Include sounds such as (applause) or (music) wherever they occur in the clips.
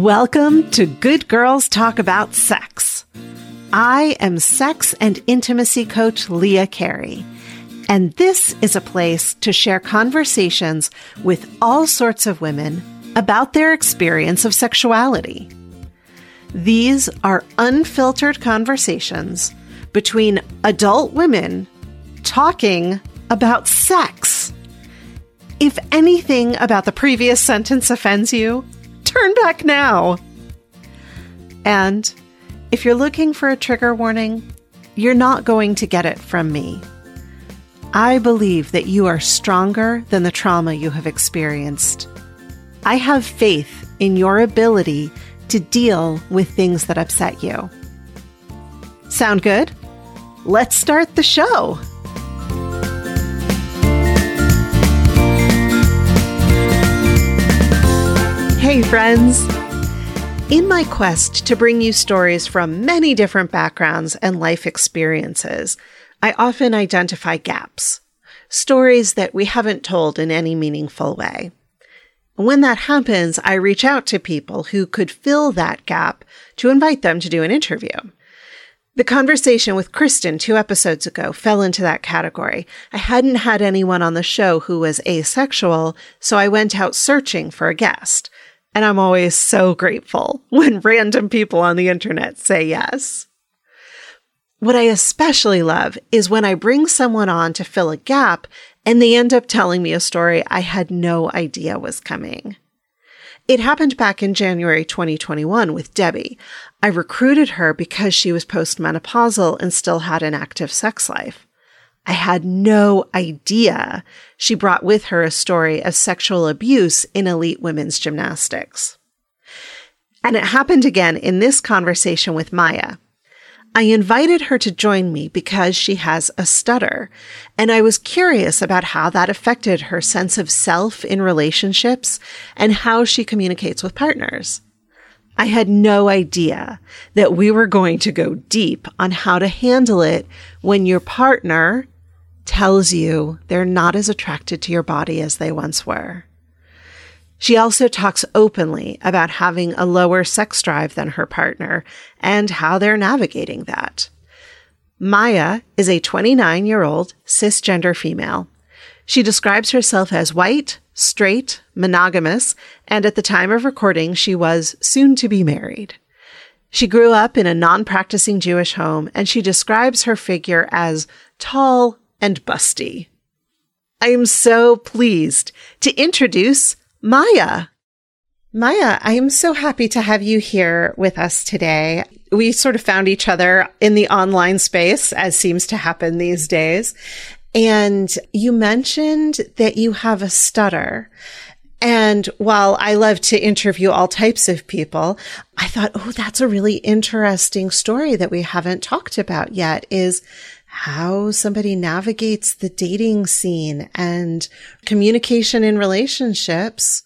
Welcome to Good Girls Talk About Sex. I am sex and intimacy coach Leah Carey, and this is a place to share conversations with all sorts of women about their experience of sexuality. These are unfiltered conversations between adult women talking about sex. If anything about the previous sentence offends you, turn back now. And if you're looking for a trigger warning, you're not going to get it from me. I believe that you are stronger than the trauma you have experienced. I have faith in your ability to deal with things that upset you. Sound good? Let's start the show. Hey, friends. In my quest to bring you stories from many different backgrounds and life experiences, I often identify gaps, stories that we haven't told in any meaningful way. When that happens, I reach out to people who could fill that gap to invite them to do an interview. The conversation with Kristen two episodes ago fell into that category. I hadn't had anyone on the show who was asexual, so I went out searching for a guest. And I'm always so grateful (laughs) when random people on the internet say yes. What I especially love is when I bring someone on to fill a gap and they end up telling me a story I had no idea was coming. It happened back in January 2021 with Debbie. I recruited her because she was postmenopausal and still had an active sex life. I had no idea she brought with her a story of sexual abuse in elite women's gymnastics. And it happened again in this conversation with Maya. I invited her to join me because she has a stutter, and I was curious about how that affected her sense of self in relationships and how she communicates with partners. I had no idea that we were going to go deep on how to handle it when your partner tells you they're not as attracted to your body as they once were. She also talks openly about having a lower sex drive than her partner and how they're navigating that. Maya is a 29 year old cisgender female. She describes herself as white, straight, monogamous, and at the time of recording, she was soon to be married. She grew up in a non practicing Jewish home and she describes her figure as tall and busty. I am so pleased to introduce Maya. Maya, I am so happy to have you here with us today. We sort of found each other in the online space, as seems to happen these days. And you mentioned that you have a stutter. And while I love to interview all types of people, I thought, oh, that's a really interesting story that we haven't talked about yet is how somebody navigates the dating scene and communication in relationships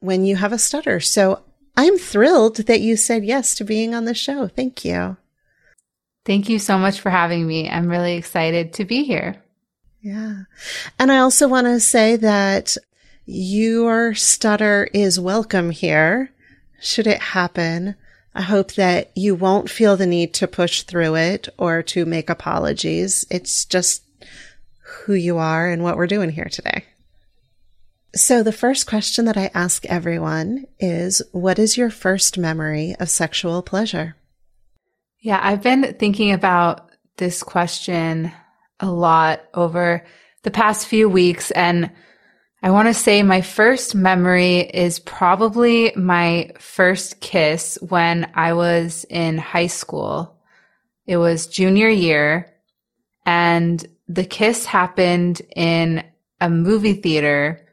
when you have a stutter. So I'm thrilled that you said yes to being on the show. Thank you. Thank you so much for having me. I'm really excited to be here. Yeah. And I also want to say that your stutter is welcome here. Should it happen? I hope that you won't feel the need to push through it or to make apologies. It's just who you are and what we're doing here today. So, the first question that I ask everyone is What is your first memory of sexual pleasure? Yeah, I've been thinking about this question a lot over the past few weeks. And I want to say my first memory is probably my first kiss when I was in high school. It was junior year and the kiss happened in a movie theater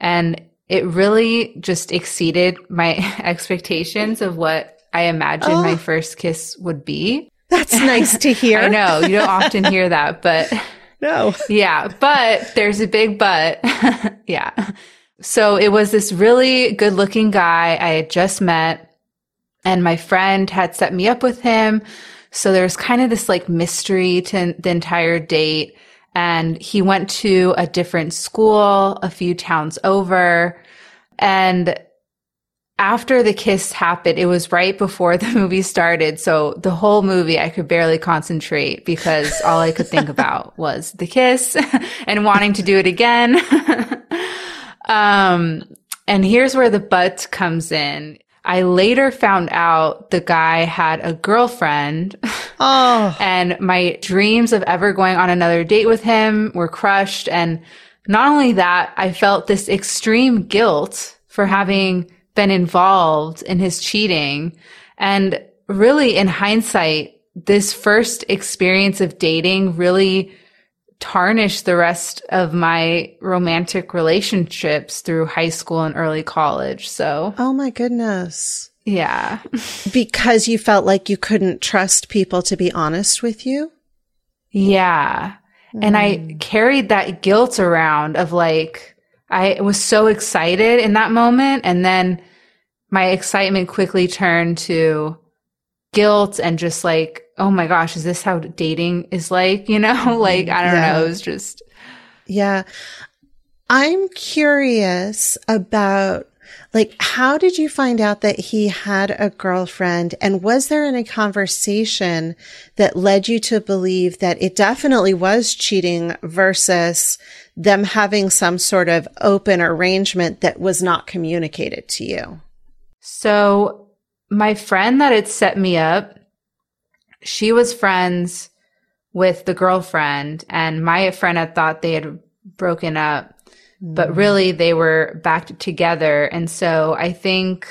and it really just exceeded my (laughs) expectations of what I imagined oh, my first kiss would be. That's nice to (laughs) hear. I know you don't often hear that, but (laughs) no. (laughs) Yeah, but there's a big but. (laughs) yeah. So it was this really good looking guy I had just met and my friend had set me up with him. So there was kind of this like mystery to the entire date. And he went to a different school a few towns over. And after the kiss happened, it was right before the (laughs) movie started. So the whole movie, I could barely concentrate because all I could think about (laughs) was the kiss (laughs) and wanting to do it again. um, and here's where the but comes in. I later found out the guy had a girlfriend. Oh. and my dreams of ever going on another date with him were crushed. And not only that, I felt this extreme guilt for having been involved in his cheating. And really, in hindsight, this first experience of dating really tarnished the rest of my romantic relationships through high school and early college. So, oh my goodness. Yeah. (laughs) because you felt like you couldn't trust people to be honest with you? Yeah. Mm. And I hmm. carried that guilt around of like, I was so excited in that moment. And then my excitement quickly turned to guilt and just like, oh my gosh, is this how dating is like? You know, (laughs) like, I don't yeah. know. It was just. Yeah. I'm curious about like, how did you find out that he had a girlfriend? And was there any conversation that led you to believe that it definitely was cheating versus them having some sort of open arrangement that was not communicated to you? So my friend that had set me up, she was friends with the girlfriend and my friend had thought they had broken up, but mm. really they were back together. And so I think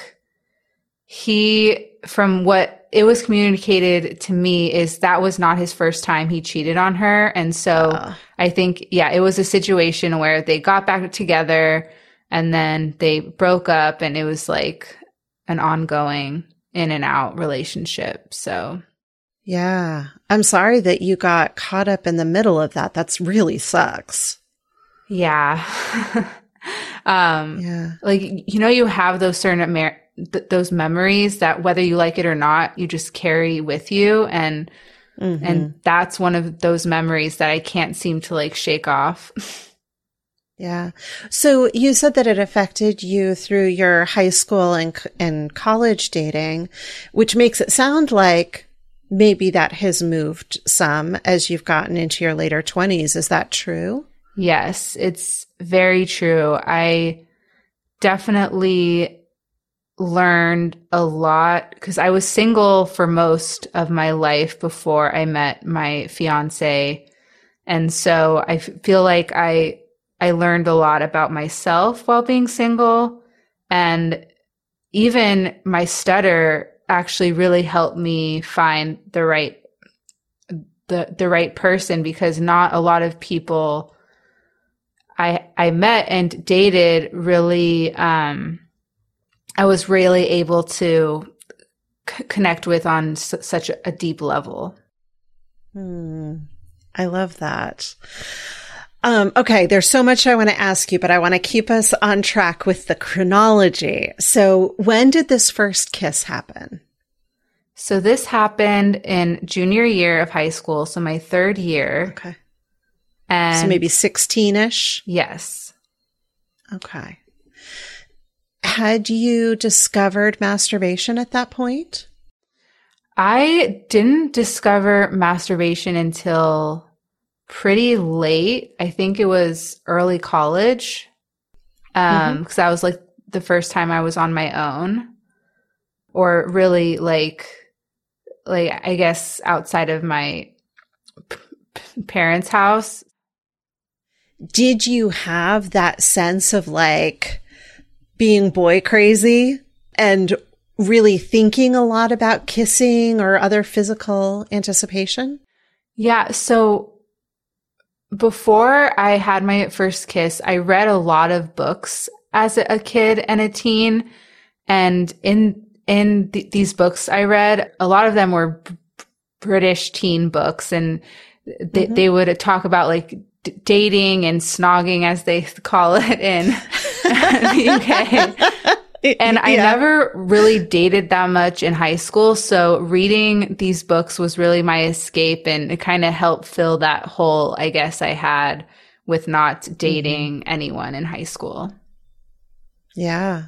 he, from what it was communicated to me is that was not his first time he cheated on her. And so uh. I think, yeah, it was a situation where they got back together and then they broke up and it was like an ongoing in and out relationship. So, yeah, I'm sorry that you got caught up in the middle of that. That's really sucks. Yeah. (laughs) um, yeah. Like, you know, you have those certain, mer- th- those memories that whether you like it or not, you just carry with you. And, mm-hmm. and that's one of those memories that I can't seem to like shake off. (laughs) Yeah. So you said that it affected you through your high school and, and college dating, which makes it sound like maybe that has moved some as you've gotten into your later 20s. Is that true? Yes, it's very true. I definitely learned a lot because I was single for most of my life before I met my fiance. And so I feel like I I learned a lot about myself while being single. And even my stutter actually really helped me find the right the the right person because not a lot of people I I met and dated really um I was really able to c- connect with on s- such a, deep level. Hmm. I love that. Um, okay, there's so much I want to ask you, but I want to keep us on track with the chronology. So, when did this first kiss happen? So, this happened in junior year of high school, so my third year. Okay. And so maybe 16 ish? Yes. Okay. Had you discovered masturbation at that point? I didn't discover masturbation until pretty late. I think it was early college. Um, because mm-hmm. that was like the first time I was on my own. Or really like like I guess outside of my p- parents' house. Did you have that sense of like being boy crazy and really thinking a lot about kissing or other physical anticipation? Yeah. So before I had my first kiss, I read a lot of books as a kid and a teen. And in, in th- these books I read, a lot of them were b- British teen books and they, mm-hmm. they would talk about like d- dating and snogging as they (laughs) call it in (laughs) the UK. (laughs) and I yeah. never really dated that much in high school. So reading these books was really my escape and it kind of helped fill that hole, I guess I had with not dating mm-hmm. anyone in high school. Yeah.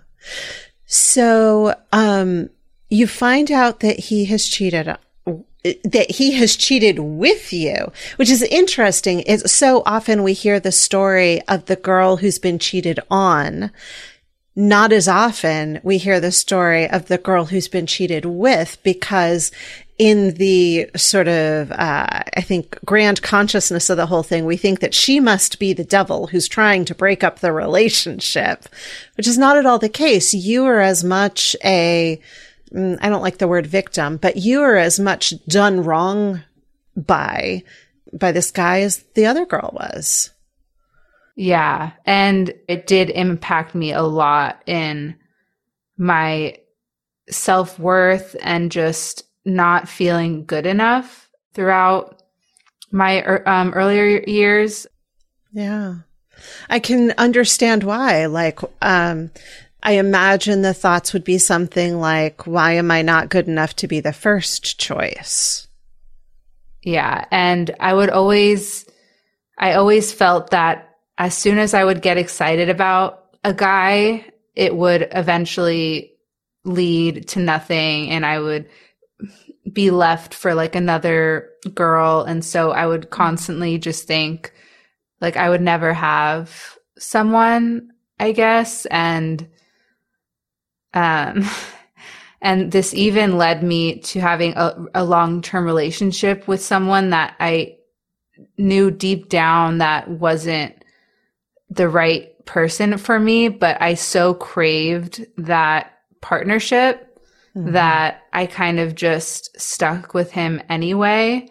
So, um, you find out that he has cheated that he has cheated with you, which is interesting. Is so often we hear the story of the girl who's been cheated on. Not as often we hear the story of the girl who's been cheated with because in the sort of, uh, I think, grand consciousness of the whole thing, we think that she must be the devil who's trying to break up the relationship, which is not at all the case. You are as much a, I don't like the word victim, but you are as much done wrong by, by this guy as the other girl was. Yeah. And it did impact me a lot in my self worth and just not feeling good enough throughout my er, um, earlier years. Yeah. I can understand why. Like, um, I imagine the thoughts would be something like, why am I not good enough to be the first choice? Yeah. And I would always, I always felt that as soon as I would get excited about a guy, it would eventually lead to nothing. And I would be left for like another girl. And so I would constantly just think like I would never have someone, I guess. And, um, (laughs) and this even led me to having a, a long term relationship with someone that I knew deep down that wasn't the right person for me, but I so craved that partnership mm-hmm. that I kind of just stuck with him anyway.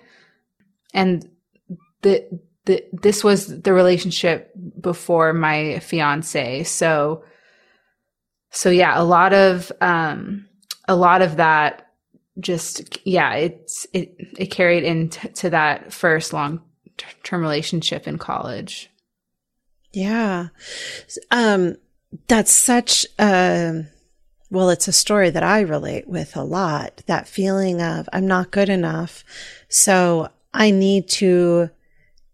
And the, the, this was the relationship before my fiance. So, so yeah, a lot of, um, a lot of that just, yeah, it's, it, it carried into that first long term relationship in college. Yeah. Um, that's such a, well, it's a story that I relate with a lot. That feeling of I'm not good enough. So I need to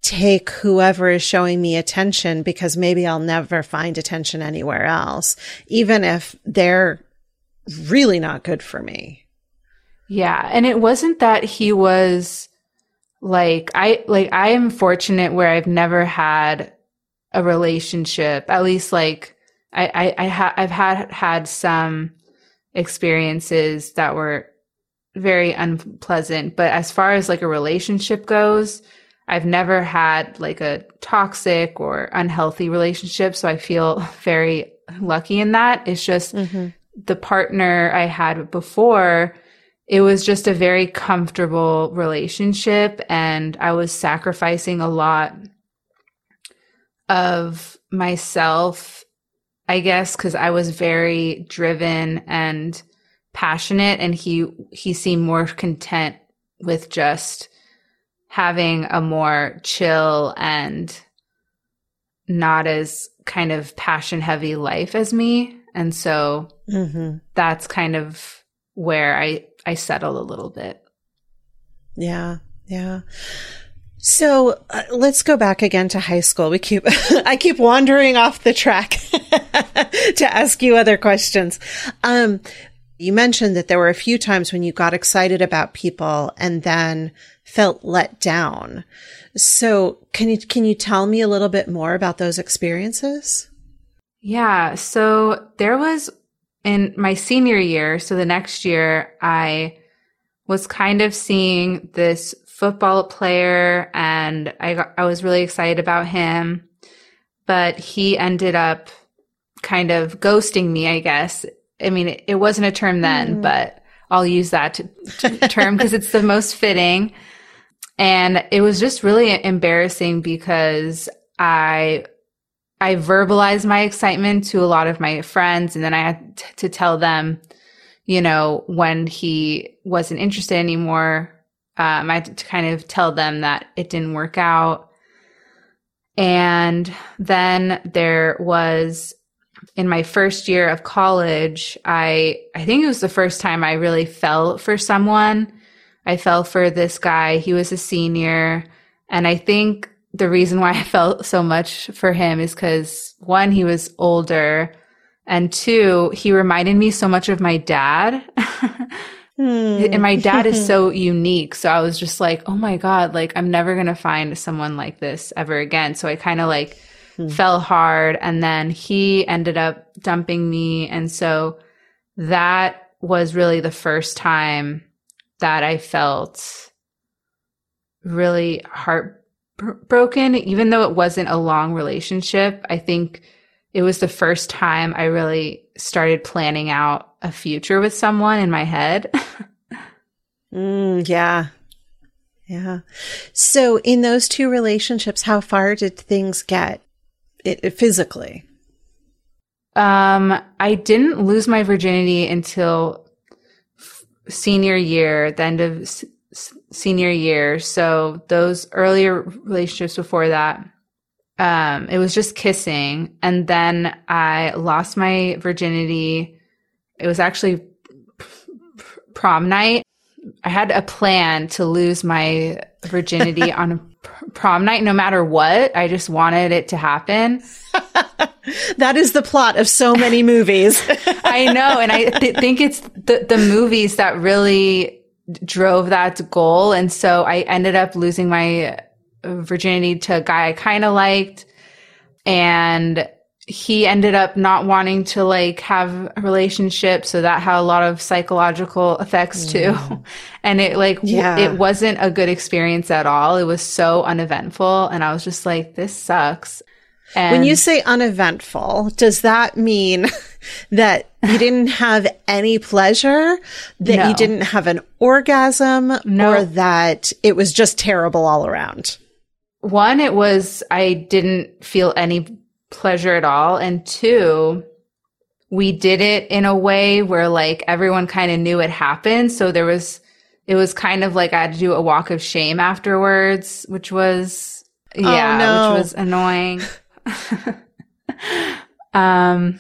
take whoever is showing me attention because maybe I'll never find attention anywhere else, even if they're really not good for me. Yeah. And it wasn't that he was like, I, like, I am fortunate where I've never had a relationship, at least like I, I, I ha- I've had had some experiences that were very unpleasant, but as far as like a relationship goes, I've never had like a toxic or unhealthy relationship. So I feel (laughs) very lucky in that. It's just mm-hmm. the partner I had before, it was just a very comfortable relationship and I was sacrificing a lot of myself I guess because I was very driven and passionate, and he he seemed more content with just having a more chill and not as kind of passion heavy life as me, and so mm-hmm. that's kind of where I I settled a little bit. Yeah, yeah. So uh, let's go back again to high school. We keep, (laughs) I keep wandering off the track (laughs) to ask you other questions. Um, you mentioned that there were a few times when you got excited about people and then felt let down. So can you, can you tell me a little bit more about those experiences? Yeah. So there was in my senior year. So the next year I was kind of seeing this football player and I got, I was really excited about him, but he ended up kind of ghosting me, I guess. I mean, it, it wasn't a term then, mm. but I'll use that to, to term because it's the most fitting. And it was just really embarrassing because I I verbalized my excitement to a lot of my friends and then I had t- to tell them, you know, when he wasn't interested anymore um, I had to kind of tell them that it didn't work out. And then there was in my first year of college, I I think it was the first time I really fell for someone. I fell for this guy. He was a senior, and I think the reason why (laughs) I felt so much for him is cuz one he was older And two, he reminded me so much of my dad. Hmm. and my dad is (laughs) so unique. So I was just like, oh my God, like I'm never going to find someone like this ever again. So I kind of like Hmm. fell hard. And then he ended up dumping me. And so that was really the first time that I felt really heartbroken, even though it wasn't a long relationship. I think it was the first time I really started planning out a future with someone in my head. (laughs) Mm, yeah. Yeah. So in those two relationships, how far did things get it, it physically? Um, I didn't lose my virginity until senior year, the end of s- senior year. So those earlier relationships before that, um, it was just kissing. And then I lost my virginity. It was actually prom night. I had a plan to lose my virginity (laughs) on prom night, no matter what. I just wanted it to happen. (laughs) That is the plot of so many movies. (laughs) I know, and I th- think it's the the movies that really drove that goal, and so I ended up losing my virginity to a guy I kind of liked, and he ended up not wanting to like have a relationship, so that had a lot of psychological effects mm. too, (laughs) and it like w- Yeah. it wasn't a good experience at all. It was so uneventful, and I was just like, this sucks. And when you say uneventful, does that mean (laughs) that you (laughs) didn't have any pleasure, that No. you didn't have an orgasm, No. or that it was just terrible all around? one, it was, I didn't feel any pleasure at all. And two, we did it in a way where like everyone kind of knew it happened. So there was, it was kind of like I had to do a walk of shame afterwards, which was, yeah, no. which was annoying. (laughs) um,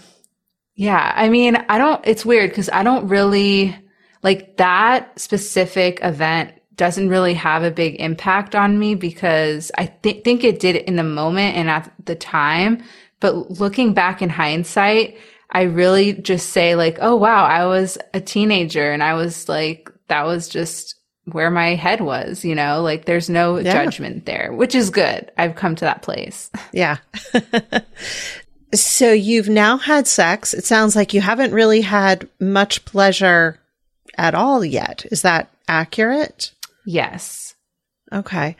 yeah, I mean, I don't, it's weird because I don't really like that specific event doesn't really have a big impact on me because I th- think it did in the moment and at the time. But looking back in hindsight, I really just say like, oh wow, I was a teenager and I was like, that was just where my head was, you know, like there's no Yeah. judgment there, which is good. I've come to that place. (laughs) Yeah. so you've now had sex. It sounds like you haven't really had much pleasure at all yet. Is that accurate? yes. Okay.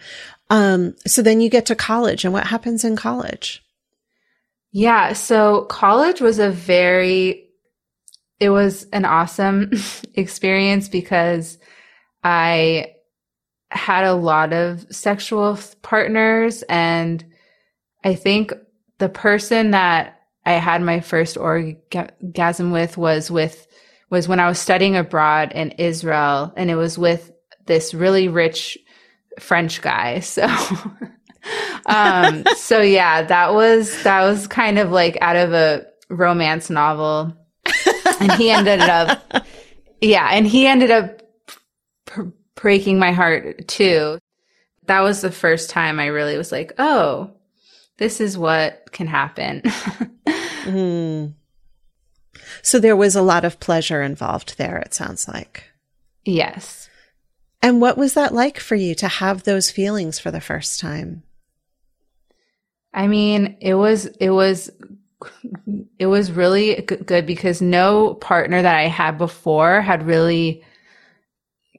Um, so then you get to college and what happens in college? Yeah. So college was a very, it was an awesome (laughs) experience because I had a lot of sexual partners and I think the person that I had my first orgasm with was with, was when I was studying abroad in Israel and it was with this really rich French guy. (laughs) So, um, so yeah, that was, that was kind of like out of a romance novel. And he ended up, yeah, and he ended up p- breaking my heart too. That was the first time I really was like, oh, this is what can happen. (laughs) Hmm. So there was a lot of pleasure involved there, it sounds like. yes. And what was that like for you to have those feelings for the first time? I mean, it was, it was, it was really good because no partner that I had before had really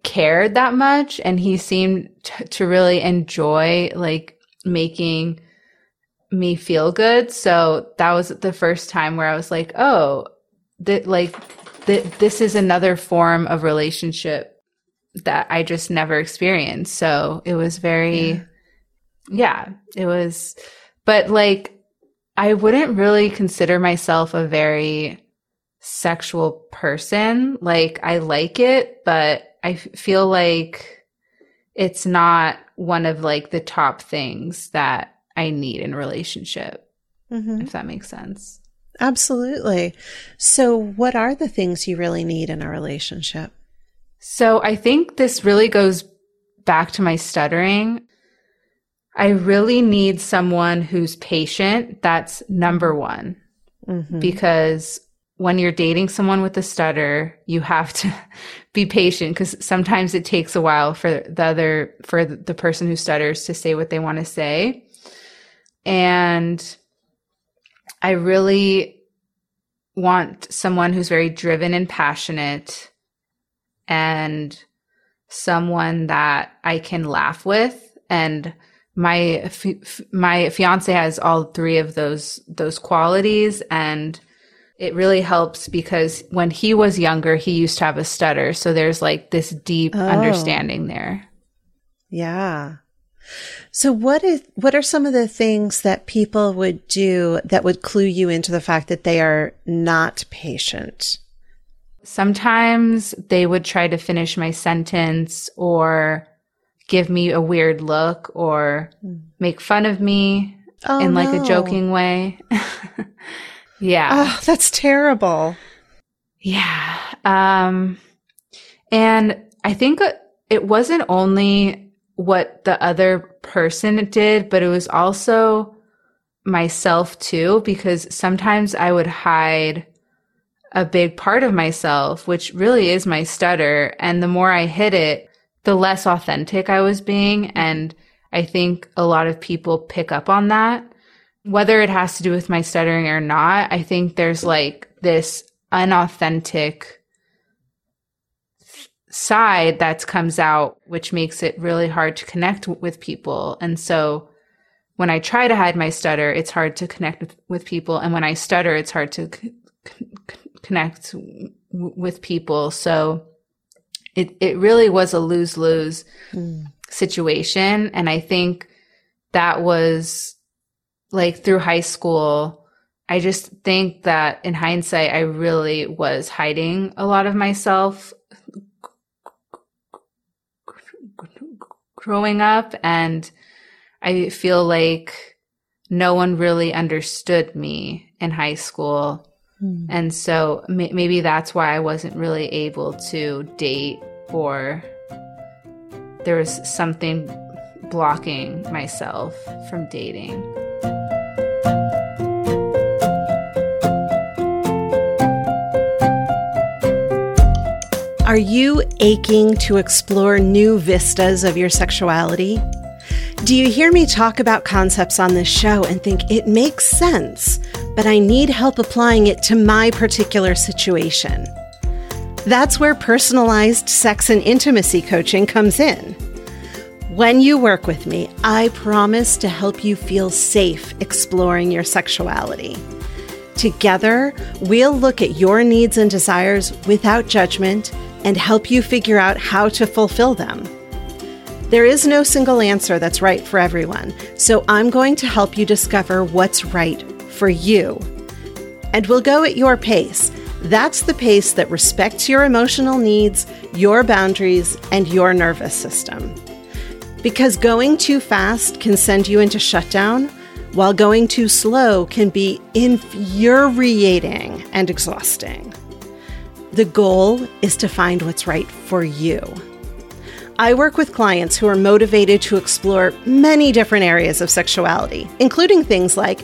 cared that much. And he seemed t- to really enjoy like making me feel good. So that was the first time where I was like, oh, that like, th- this is another form of relationship that I just never experienced. So it was very, yeah, it was, but like, I wouldn't really consider myself a very sexual person. Like, I like it, but I f- feel like it's not one of like the top things that I need in a relationship, Mm-hmm. if that makes sense. Absolutely. So, what are the things you really need in a relationship? So I think this really goes back to my stuttering. I really need someone who's patient. That's number one Mhm. because when you're dating someone with a stutter, you have to (laughs) be patient because sometimes it takes a while for the other, for the person who stutters to say what they want to say. And I really want someone who's very driven and passionate and someone that I can laugh with and my my fiance has all three of those those qualities and it really helps because when he was younger he used to have a stutter. So there's like this deep oh. understanding there. Yeah. So what is what are some of the things that people would do that would clue you into the fact that they are not patient? Sometimes they would try to finish my sentence or give me a weird look or make fun of me oh, in like no. a joking way. (laughs) yeah. Oh, that's terrible. Yeah. Um, and I think it wasn't only what the other person did, but it was also myself too, because sometimes I would hide a big part of myself, which really is my stutter. And the more I hid it, the less authentic I was being. And I think a lot of people pick up on that. Whether it has to do with my stuttering or not, I think there's like this unauthentic side that comes out, which makes it really hard to connect with people. And so when I try to hide my stutter, it's hard to connect with, with people. And when I stutter, it's hard to c- c- connect w- with people. So it, it really was a lose lose mm. situation. And I think that was like through high school. I just think that in hindsight, I really was hiding a lot of myself growing up. And I feel like no one really understood me in high school. Mm. And so m- maybe that's why I wasn't really able to date or there was something blocking myself from dating. Are you aching to explore new vistas of your sexuality? Do you hear me talk about concepts on this show and think it makes sense, but I need help applying it to my particular situation? That's where personalized sex and intimacy coaching comes in. When you work with me, I promise to help you feel safe exploring your sexuality. Together, we'll look at your needs and desires without judgment and help you figure out how to fulfill them. There is no single answer that's right for everyone, so I'm going to help you discover what's right for you. And we'll go at your pace that's the pace that respects your emotional needs, your boundaries, and your nervous system. Because going too fast can send you into shutdown, while going too slow can be infuriating and exhausting. The goal is to find what's right for you. I work with clients who are motivated to explore many different areas of sexuality, including things like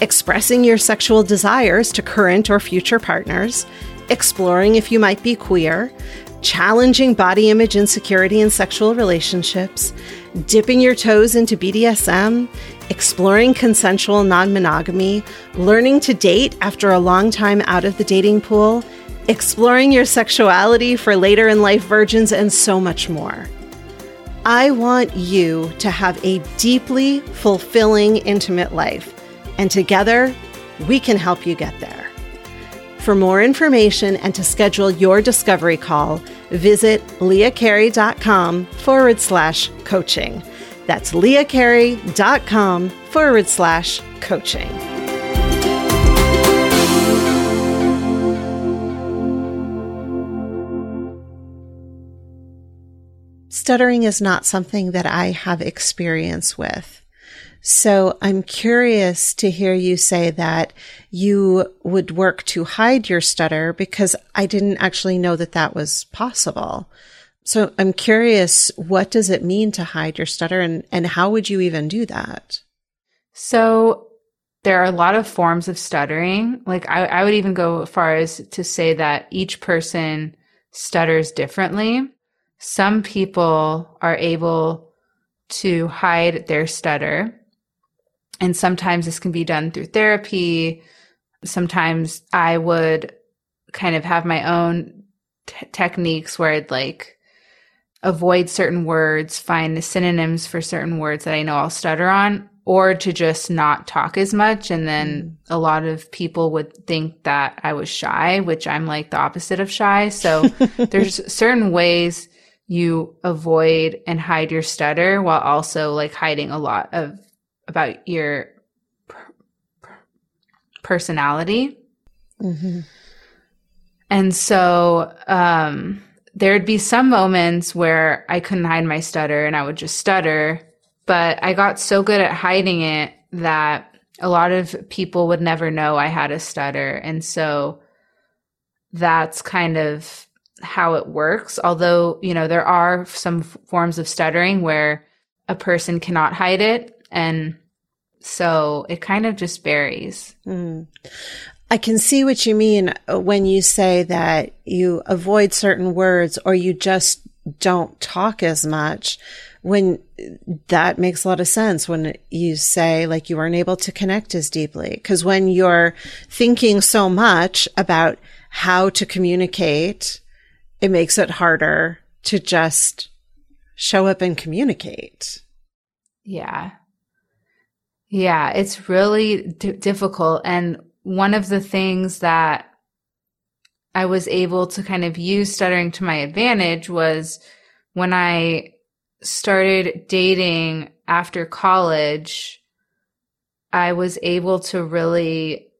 expressing your sexual desires to current or future partners, exploring if you might be queer, challenging body image insecurity in sexual relationships, dipping your toes into BDSM, exploring consensual non monogamy, learning to date after a long time out of the dating pool, exploring your sexuality for later in life virgins, and so much more. I want you to have a deeply fulfilling, intimate life and together we can help you get there. For more information and to schedule your discovery call, visit leahcarey.com forward slash coaching. That's leahcarey.com forward slash coaching. Stuttering is not something that I have experience with. So I'm curious to hear you say that you would work to hide your stutter because I didn't actually know that that was possible. So I'm curious, what does it mean to hide your stutter and, and how would you even do that? So there are a lot of forms of stuttering. Like I, I would even go as far as to say that each person stutters differently. Some people are able to hide their stutter. And sometimes this can be done through therapy. Sometimes I would kind of have my own t- techniques where I'd like avoid certain words, find the synonyms for certain words that I know I'll stutter on, or to just not talk as much. And then mm. a lot of people would think that I was shy, which I'm like the opposite of shy. So (laughs) there's certain ways you avoid and hide your stutter while also like hiding a lot of about your personality. Mm-hmm. And so, um, there'd be some moments where I couldn't hide my stutter and I would just stutter, but I got so good at hiding it that a lot of people would never know I had a stutter. And so that's kind of how it works. Although, you know, there are some forms of stuttering where a person cannot hide it. And so it kind of just varies. Mm. I can see what you mean when you say that you avoid certain words or you just don't talk as much when that makes a lot of sense when you say like you weren't able to connect as deeply. Cause when you're thinking so much about how to communicate it makes it harder to just show up and communicate. Yeah. Yeah, it's really d- difficult. And one of the things that I was able to kind of use stuttering to my advantage was when I started dating after college, I was able to really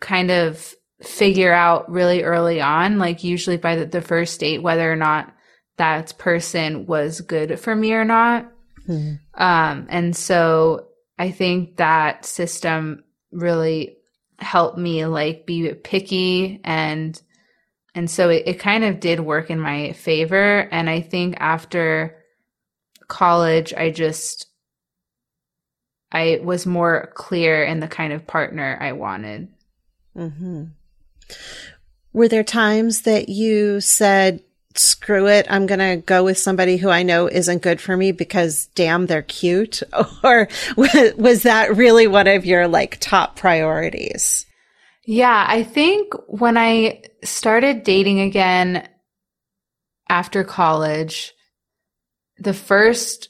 kind of figure out really early on, like usually by the, the first date, whether or not that person was good for me or not. Mm-hmm. Um, and so I think that system really helped me like be picky and and so it, it kind of did work in my favor. And I think after college, I just I was more clear in the kind of partner I wanted. Mm-hmm. Were there times that you said, screw it, I'm going to go with somebody who I know isn't good for me because damn, they're cute? (laughs) Or was that really one of your like top priorities? Yeah, I think when I started dating again after college, the first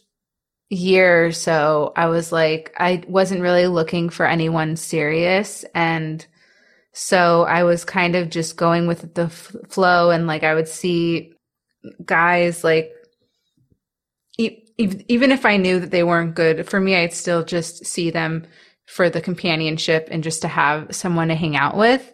year or so, I was like, I wasn't really looking for anyone serious. And so I was kind of just going with the f- flow and like I would see guys like e- even if I knew that they weren't good for me, I'd still just see them for the companionship and just to have someone to hang out with.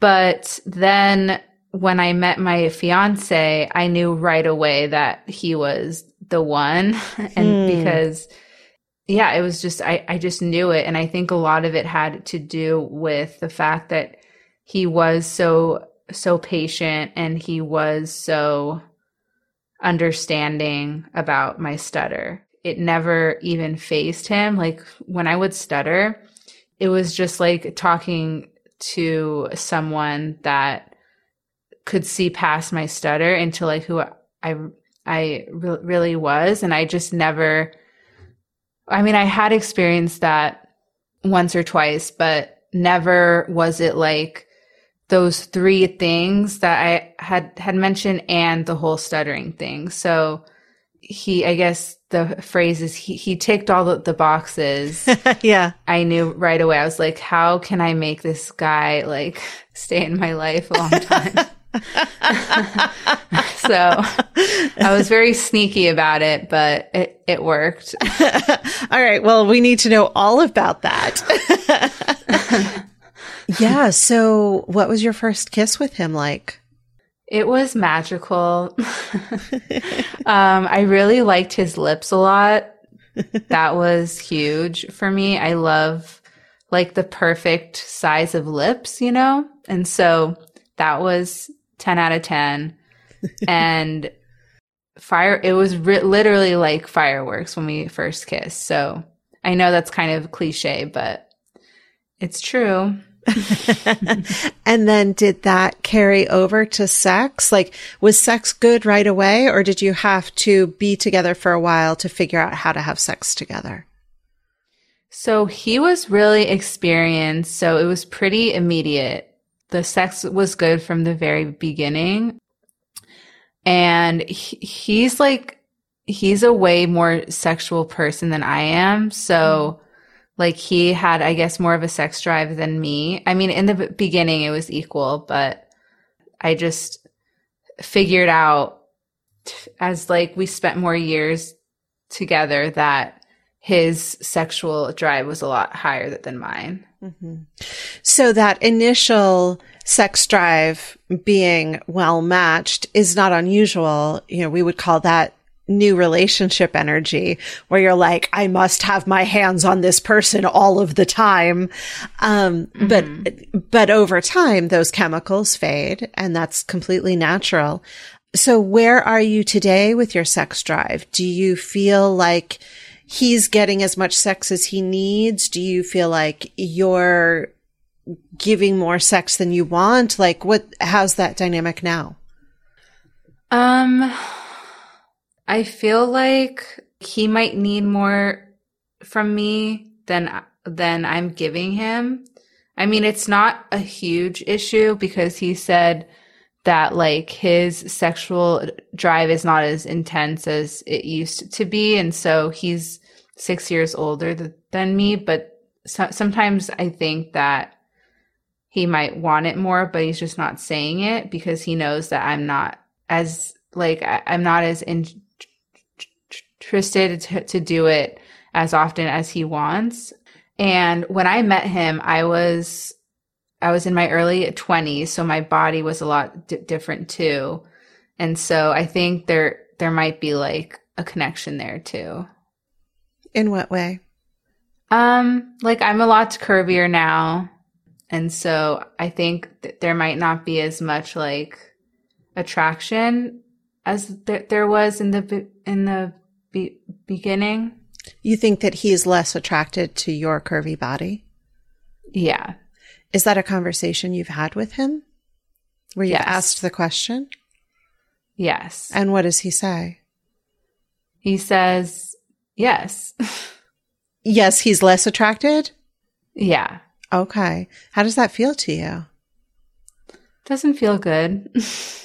But then when I met my fiance, I knew right away that he was the one. (laughs) and hmm. because yeah, it was just, I, I just knew it. And I think a lot of it had to do with the fact that he was so, so patient and he was so understanding about my stutter. It never even fazed him. Like when I would stutter, it was just like talking to someone that could see past my stutter into like who I, I re- really was. And I just never, I mean, I had experienced that once or twice, but never was it like those three things that I had had mentioned and the whole stuttering thing. So he, I guess the phrase is he, he ticked all the, the boxes. (laughs) yeah. I knew right away. I was like, how can I make this guy like stay in my life a long time? (laughs) so I was very sneaky about it, but it, it worked. (laughs) all right. Well, we need to know all about that. Yeah. So what was your first kiss with him like? It was magical. (laughs) um, I really liked his lips a lot. That was huge for me. I love like the perfect size of lips, you know? And so that was 10 out of 10. (laughs) and fire, it was ri- literally like fireworks when we first kissed. So I know that's kind of cliche, but It's true. (laughs) and then did that carry over to sex? Like, was sex good right away, or did you have to be together for a while to figure out how to have sex together? So he was really experienced, so it was pretty immediate. The sex was good from the very beginning. And he, he's like, he's a way more sexual person than I am. So, mm-hmm. Like, he had, I guess, more of a sex drive than me. I mean, in the beginning, it was equal, but I just figured out as like we spent more years together that his sexual drive was a lot higher than mine. Mm-hmm. So that initial sex drive being well matched is not unusual. You know, we would call that new relationship energy where you're like, I must have my hands on this person all of the time. Um, mm-hmm. but, but over time, those chemicals fade and that's completely natural. So where are you today with your sex drive? Do you feel like he's getting as much sex as he needs? Do you feel like you're giving more sex than you want? Like what, how's that dynamic now? Um, I feel like he might need more from me than, than I'm giving him. I mean, it's not a huge issue because he said that like his sexual drive is not as intense as it used to be. And so he's six years older th- than me. But so- sometimes I think that he might want it more, but he's just not saying it because he knows that I'm not as like I- am not as in- interested to, to do it as often as he wants. And when I met him, I was I was in my early 20s, so my body was a lot d- different too. And so I think there there might be like a connection there too. In what way? Um, like I'm a lot curvier now and so I think that there might not be as much like attraction as th- there was in the in the be- beginning. You think that he's less attracted to your curvy body? Yeah. Is that a conversation you've had with him? Where you've yes. asked the question? Yes. And what does he say? He says, yes. (laughs) yes, he's less attracted? Yeah. Okay. How does that feel to you? Doesn't feel good. (laughs)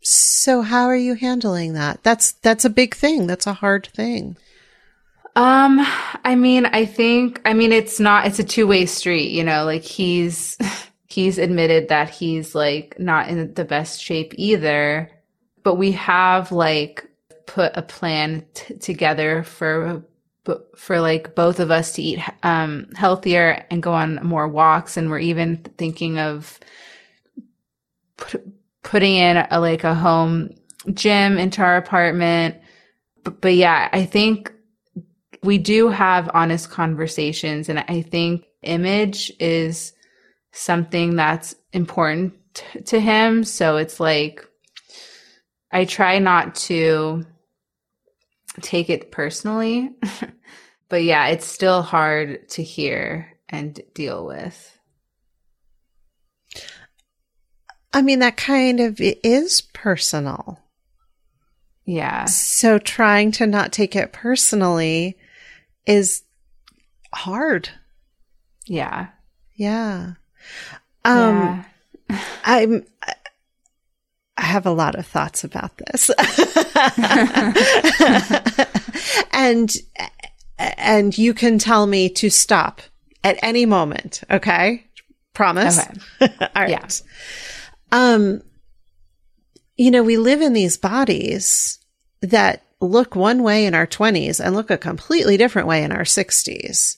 so how are you handling that? That's that's a big thing. That's a hard thing. Um, I mean, I think I mean it's not it's a two-way street, you know, like he's (laughs) he's admitted that he's like not in the best shape either, but we have like put a plan t- together for for like both of us to eat um, healthier and go on more walks. And we're even thinking of putting in a, like a home gym into our apartment. But, but yeah, I think we do have honest conversations. And I think image is something that's important to him. So it's like, I try not to take it personally. (laughs) but yeah, it's still hard to hear and deal with. I mean, that kind of is personal. Yeah. So trying to not take it personally is hard. Yeah. Yeah. Um, yeah. I'm, I have a lot of thoughts about this. (laughs) and and you can tell me to stop at any moment, okay? Promise? Okay. (laughs) All right. Yeah. Um you know, we live in these bodies that look one way in our 20s and look a completely different way in our 60s.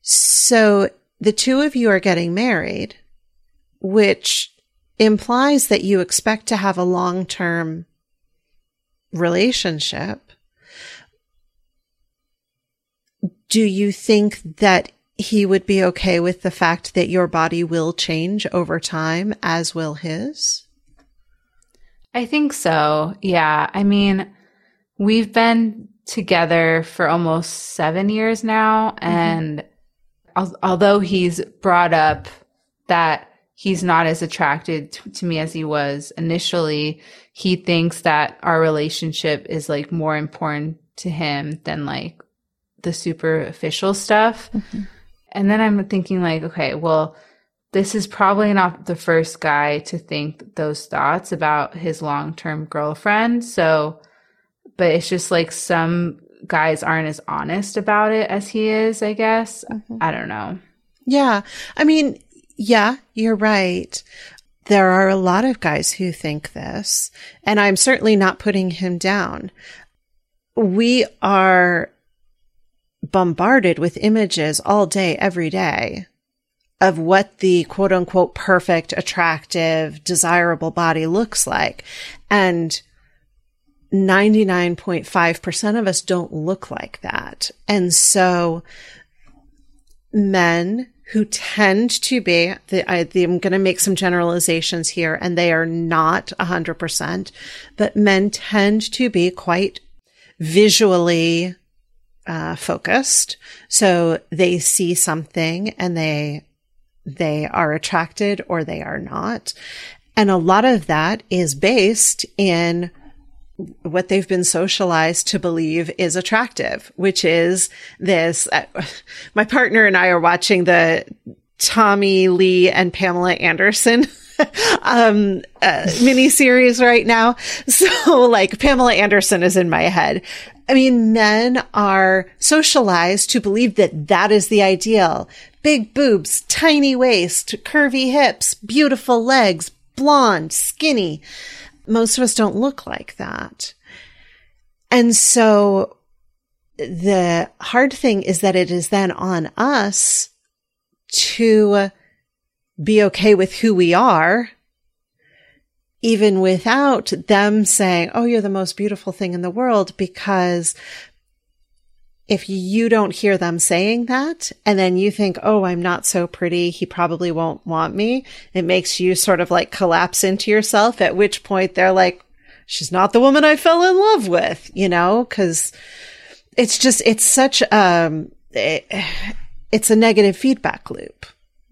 So the two of you are getting married, which implies that you expect to have a long term relationship. Do you think that he would be okay with the fact that your body will change over time, as will his? I think so. Yeah. I mean, we've been together for almost seven years now, mm-hmm. and al- although he's brought up that he's not as attracted to, to me as he was initially, he thinks that our relationship is like more important to him than like the superficial stuff. Mm-hmm. And then I'm thinking like, okay, well, this is probably not the first guy to think those thoughts about his long-term girlfriend. So, but it's just like some guys aren't as honest about it as he is, I guess. Mm-hmm. I don't know. Yeah. I mean, yeah, you're right. There are a lot of guys who think this, and I'm certainly not putting him down. We are bombarded with images all day, every day of what the quote unquote perfect, attractive, desirable body looks like. And 99.5% of us don't look like that. And so men who tend to be, the, I, am going to make some generalizations here and they are not 100%, but men tend to be quite visually uh, focused. So they see something and they, they are attracted or they are not. And a lot of that is based in what they've been socialized to believe is attractive, which is this. Uh, (laughs) my partner and I are watching the Tommy Lee and Pamela Anderson (laughs) um, uh, miniseries right now. (laughs) So like Pamela Anderson is in my head. I mean, men are socialized to believe that that is the ideal. Big boobs, tiny waist, curvy hips, beautiful legs, blonde, skinny. Most of us don't look like that. And so the hard thing is that it is then on us to be okay with who we are, even without them saying, Oh, you're the most beautiful thing in the world, because if you don't hear them saying that and then you think, Oh, I'm not so pretty. He probably won't want me. It makes you sort of like collapse into yourself, at which point they're like, she's not the woman I fell in love with, you know, cause it's just, it's such, um, it, it's a negative feedback loop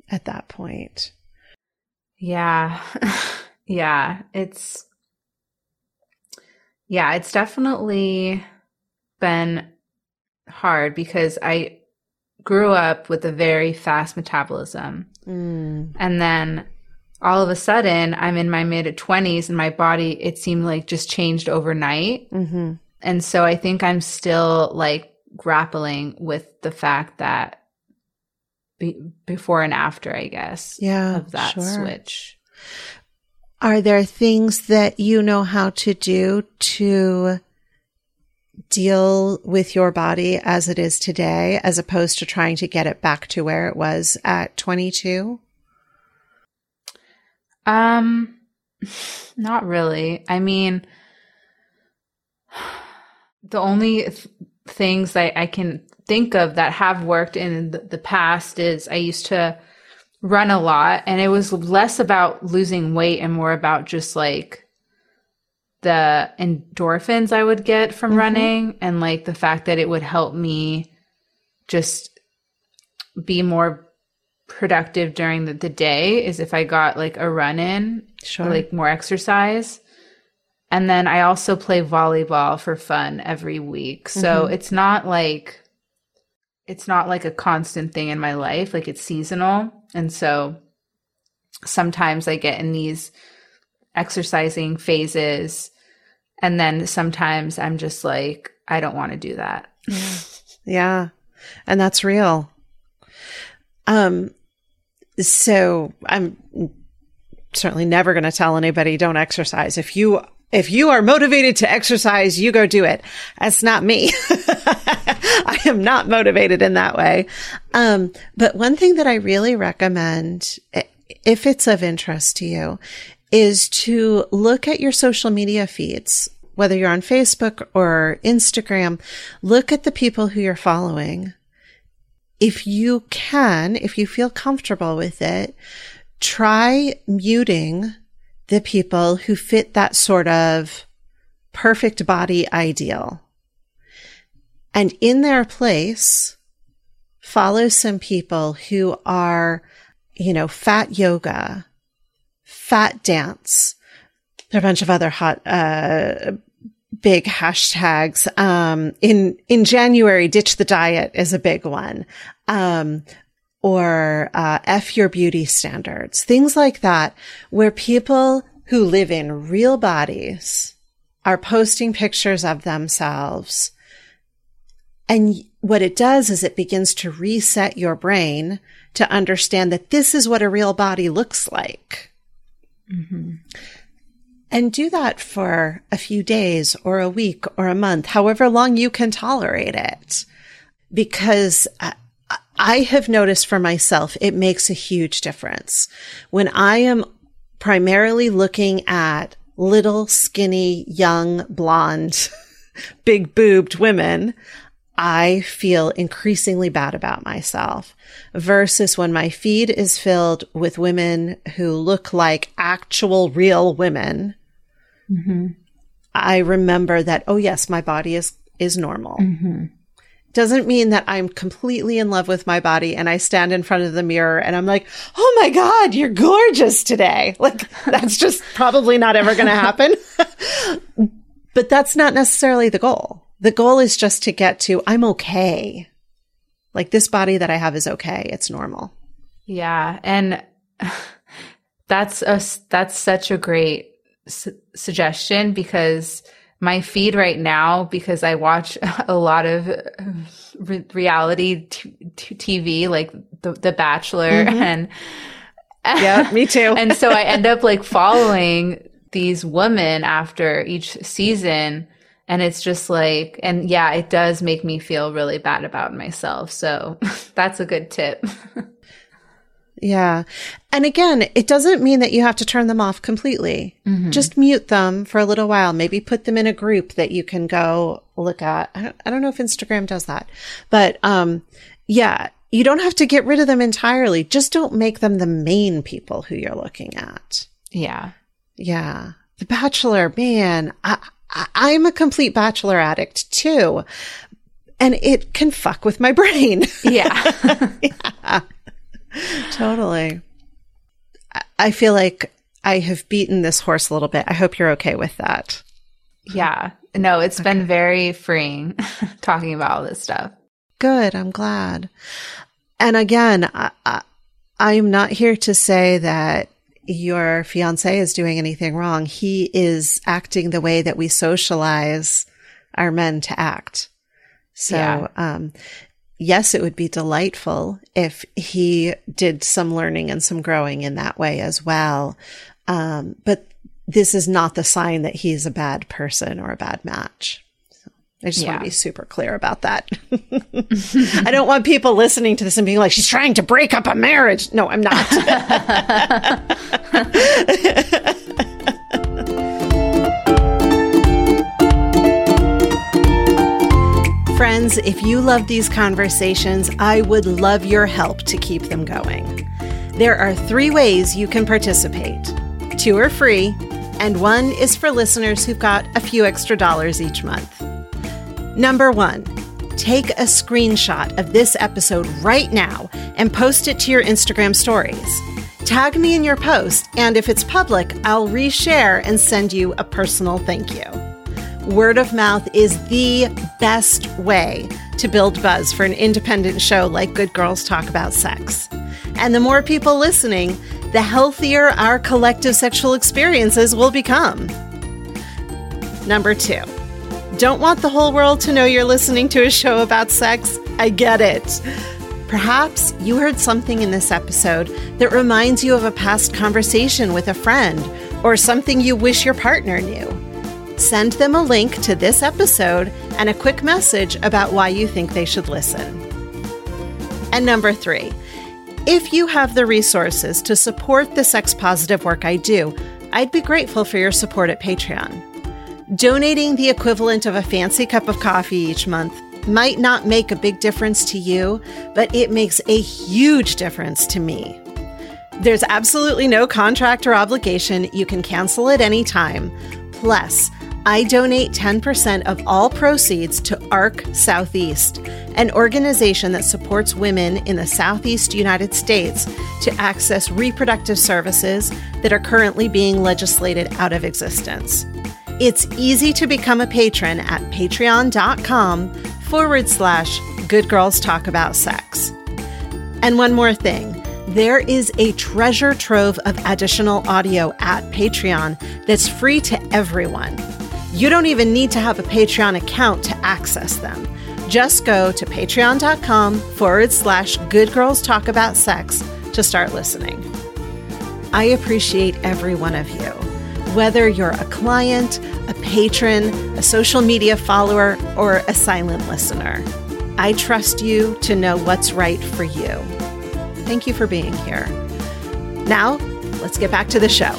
at that point. Yeah. (laughs) yeah. It's, yeah, it's definitely been hard because I grew up with a very fast metabolism. Mm. And then all of a sudden, I'm in my mid 20s and my body, it seemed like just changed overnight. Mm-hmm. And so I think I'm still like grappling with the fact that be- before and after, I guess, yeah, of that sure. switch. Are there things that you know how to do to deal with your body as it is today, as opposed to trying to get it back to where it was at 22? Um, (laughs) not really. I mean, (sighs) the only th- things I, I can think of that have worked in the, the past is I used to run a lot and it was less about losing weight and more about just like the endorphins I would get from mm-hmm. running and like the fact that it would help me just be more productive during the, the day is if I got like a run in, sure. like more exercise. And then I also play volleyball for fun every week. So mm-hmm. it's not like it's not like a constant thing in my life, like it's seasonal. And so sometimes I get in these exercising phases and then sometimes I'm just like I don't want to do that. (laughs) yeah. And that's real. Um so I'm certainly never going to tell anybody don't exercise. If you if you are motivated to exercise, you go do it. That's not me. (laughs) I am not motivated in that way. Um, but one thing that I really recommend, if it's of interest to you, is to look at your social media feeds, whether you're on Facebook or Instagram, look at the people who you're following. If you can, if you feel comfortable with it, try muting the people who fit that sort of perfect body ideal. And in their place, follow some people who are, you know, fat yoga, fat dance. There are a bunch of other hot, uh, big hashtags. Um, in, in January, ditch the diet is a big one. Um, or, uh, F your beauty standards, things like that, where people who live in real bodies are posting pictures of themselves. And what it does is it begins to reset your brain to understand that this is what a real body looks like. Mm-hmm. And do that for a few days or a week or a month, however long you can tolerate it. Because I have noticed for myself, it makes a huge difference. When I am primarily looking at little, skinny, young, blonde, (laughs) big boobed women, I feel increasingly bad about myself versus when my feed is filled with women who look like actual real women. Mm-hmm. I remember that, oh yes, my body is, is normal. Mm-hmm. Doesn't mean that I'm completely in love with my body and I stand in front of the mirror and I'm like, oh my God, you're gorgeous today. (laughs) Like that's just probably not ever going to happen. (laughs) but that's not necessarily the goal. The goal is just to get to, I'm okay. Like this body that I have is okay. It's normal. Yeah. And (sighs) that's a, that's such a great su- suggestion because my feed right now, because I watch (laughs) a lot of re- reality t- t- TV, like the, the Bachelor mm-hmm. and, (laughs) yeah, me too. and so I end up like following these women after each season and it's just like, and yeah, it does make me feel really bad about myself. So (laughs) that's a good tip. yeah. And again, it doesn't mean that you have to turn them off completely. Mm-hmm. Just mute them for a little while. Maybe put them in a group that you can go look at. I don't, I don't know if Instagram does that, but, um, yeah, you don't have to get rid of them entirely. Just don't make them the main people who you're looking at. Yeah. Yeah. The Bachelor, man, I, I'm a complete bachelor addict too. And it can fuck with my brain. Yeah. (laughs) yeah. Totally. I feel like I have beaten this horse a little bit. I hope you're okay with that. Yeah. No, it's okay. been very freeing (laughs) talking about all this stuff. Good. I'm glad. And again, I, am not here to say that your fiance is doing anything wrong. He is acting the way that we socialize our men to act. So, yeah. um, yes, it would be delightful if he did some learning and some growing in that way as well. Um, but this is not the sign that he's a bad person or a bad match. I just yeah. want to be super clear about that. (laughs) I don't want people listening to this and being like, she's trying to break up a marriage. No, I'm not. (laughs) (laughs) Friends, if you love these conversations, I would love your help to keep them going. There are three ways you can participate two are free, and one is for listeners who've got a few extra dollars each month. Number one, take a screenshot of this episode right now and post it to your Instagram stories. Tag me in your post, and if it's public, I'll reshare and send you a personal thank you. Word of mouth is the best way to build buzz for an independent show like Good Girls Talk About Sex. And the more people listening, the healthier our collective sexual experiences will become. Number two, don't want the whole world to know you're listening to a show about sex? I get it. Perhaps you heard something in this episode that reminds you of a past conversation with a friend or something you wish your partner knew. Send them a link to this episode and a quick message about why you think they should listen. And number three, if you have the resources to support the sex positive work I do, I'd be grateful for your support at Patreon. Donating the equivalent of a fancy cup of coffee each month might not make a big difference to you, but it makes a huge difference to me. There's absolutely no contract or obligation. You can cancel at any time. Plus, I donate 10% of all proceeds to ARC Southeast, an organization that supports women in the Southeast United States to access reproductive services that are currently being legislated out of existence. It's easy to become a patron at patreon.com forward slash good girls talk about sex. And one more thing. There is a treasure trove of additional audio at Patreon that's free to everyone. You don't even need to have a Patreon account to access them. Just go to patreon.com forward slash good girls talk about sex to start listening. I appreciate every one of you. Whether you're a client, a patron, a social media follower, or a silent listener, I trust you to know what's right for you. Thank you for being here. Now, let's get back to the show.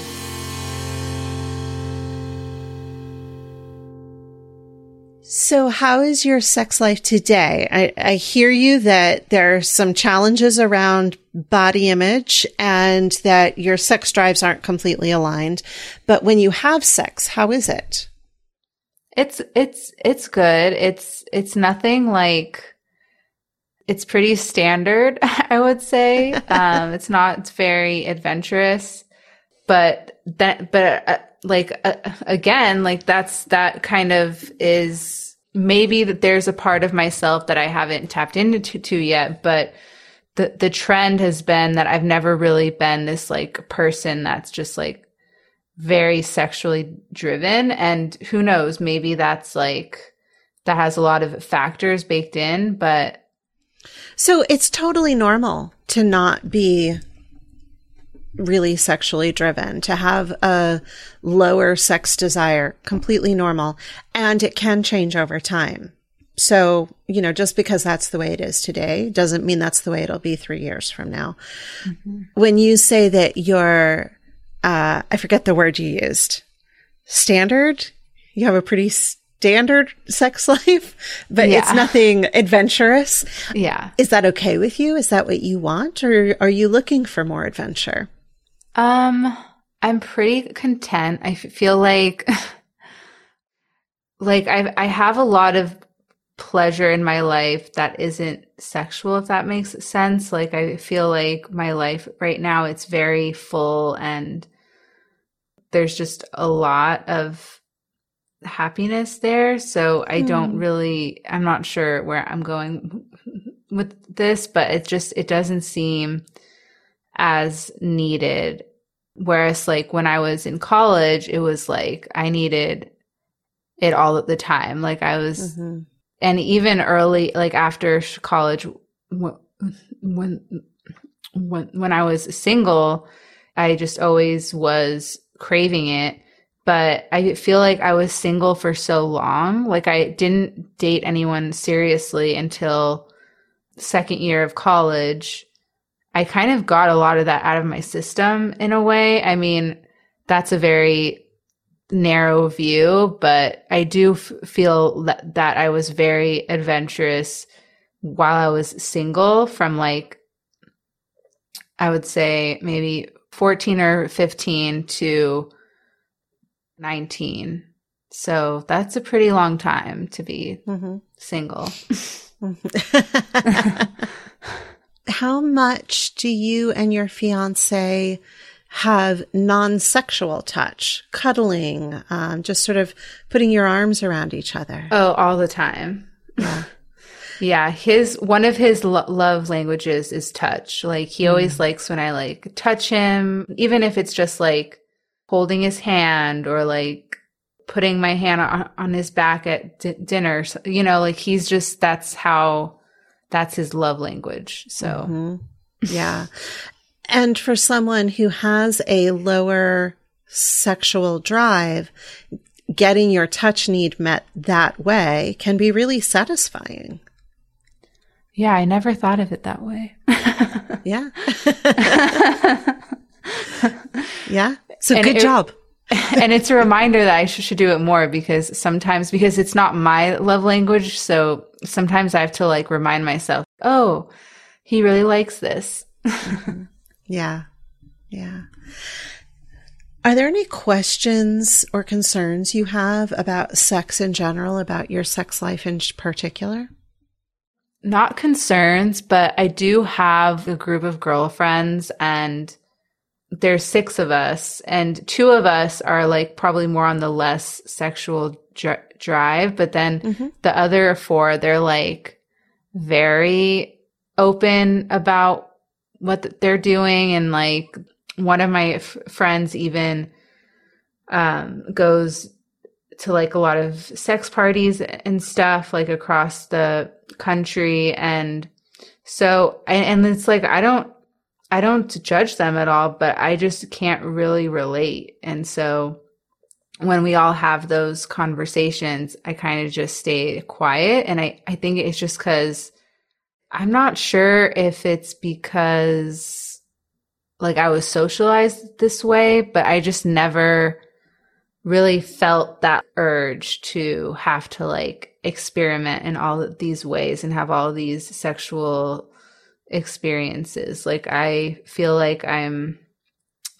So, how is your sex life today? I, I, hear you that there are some challenges around body image and that your sex drives aren't completely aligned. But when you have sex, how is it? It's it's it's good. It's it's nothing like it's pretty standard, (laughs) I would say. (laughs) um, it's not it's very adventurous, but that but. Uh, like uh, again like that's that kind of is maybe that there's a part of myself that I haven't tapped into to yet but the the trend has been that I've never really been this like person that's just like very sexually driven. And who knows maybe that's like that has a lot of factors baked in but so it's totally normal to not be really sexually driven, to have a lower sex desire, completely normal. And it can change over time. So, you know, just because that's the way it is today doesn't mean that's the way it'll be three years from now. Mm-hmm. When you say that you're, uh, I forget the word you used, standard, you have a pretty standard sex (laughs) life, but yeah. it's nothing adventurous. Yeah. Is that okay with you? Is that what you want? Or are you looking for more adventure? Um, I'm pretty content. I feel like (laughs) like I I have a lot of pleasure in my life that isn't sexual if that makes sense. Like I feel like my life right now it's very full and there's just a lot of happiness there. So I mm. don't hmm. really I'm not sure where I'm going (laughs) with this, but it just it doesn't seem as needed. Whereas, like, when I was in college, it was like I needed it all at the time. Like, I was, mm-hmm. and even early, like, after college, when, when, when, when I was single, I just always was craving it. But I feel like I was single for so long. Like, I didn't date anyone seriously until second year of college I kind of got a lot of that out of my system in a way. I mean, that's a very narrow view, but I do f- feel that, that I was very adventurous while I was single from like, I would say maybe 14 or 15 to 19. So that's a pretty long time to be mm-hmm. single. (laughs) (laughs) (laughs) how much do you and your fiance have non-sexual touch, cuddling, um, just sort of putting your arms around each other? Oh, all the time. Yeah. yeah. His, one of his lo- love languages is touch. Like he mm. always likes when I like touch him, even if it's just like holding his hand or like putting my hand on, on his back at d- dinner. You know, like he's just, that's how, that's his love language. So, mm-hmm. yeah. and for someone who has a lower sexual drive, getting your touch need met that way can be really satisfying. Yeah, I never thought of it that way. (laughs) yeah. (laughs) yeah. So and good it, job. (laughs) and it's a reminder that I should, should do it more because sometimes, because it's not my love language. So sometimes I have to like remind myself, oh, he really likes this. Mm-hmm. (laughs) yeah. Yeah. Are there any questions or concerns you have about sex in general, about your sex life in particular? Not concerns, but I do have a group of girlfriends and there's six of us and two of us are like probably more on the less sexual drive, but then mm-hmm. the other four, they're like very open about what they're doing and like one of my f- friends even um, goes to like a lot of sex parties and stuff like across the country and so and, and it's like i don't i don't judge them at all but i just can't really relate and so when we all have those conversations i kind of just stay quiet and i i think it's just because i'm not sure if it's because like i was socialized this way but i just never really felt that urge to have to like experiment in all these ways and have all these sexual experiences. Like I feel like I'm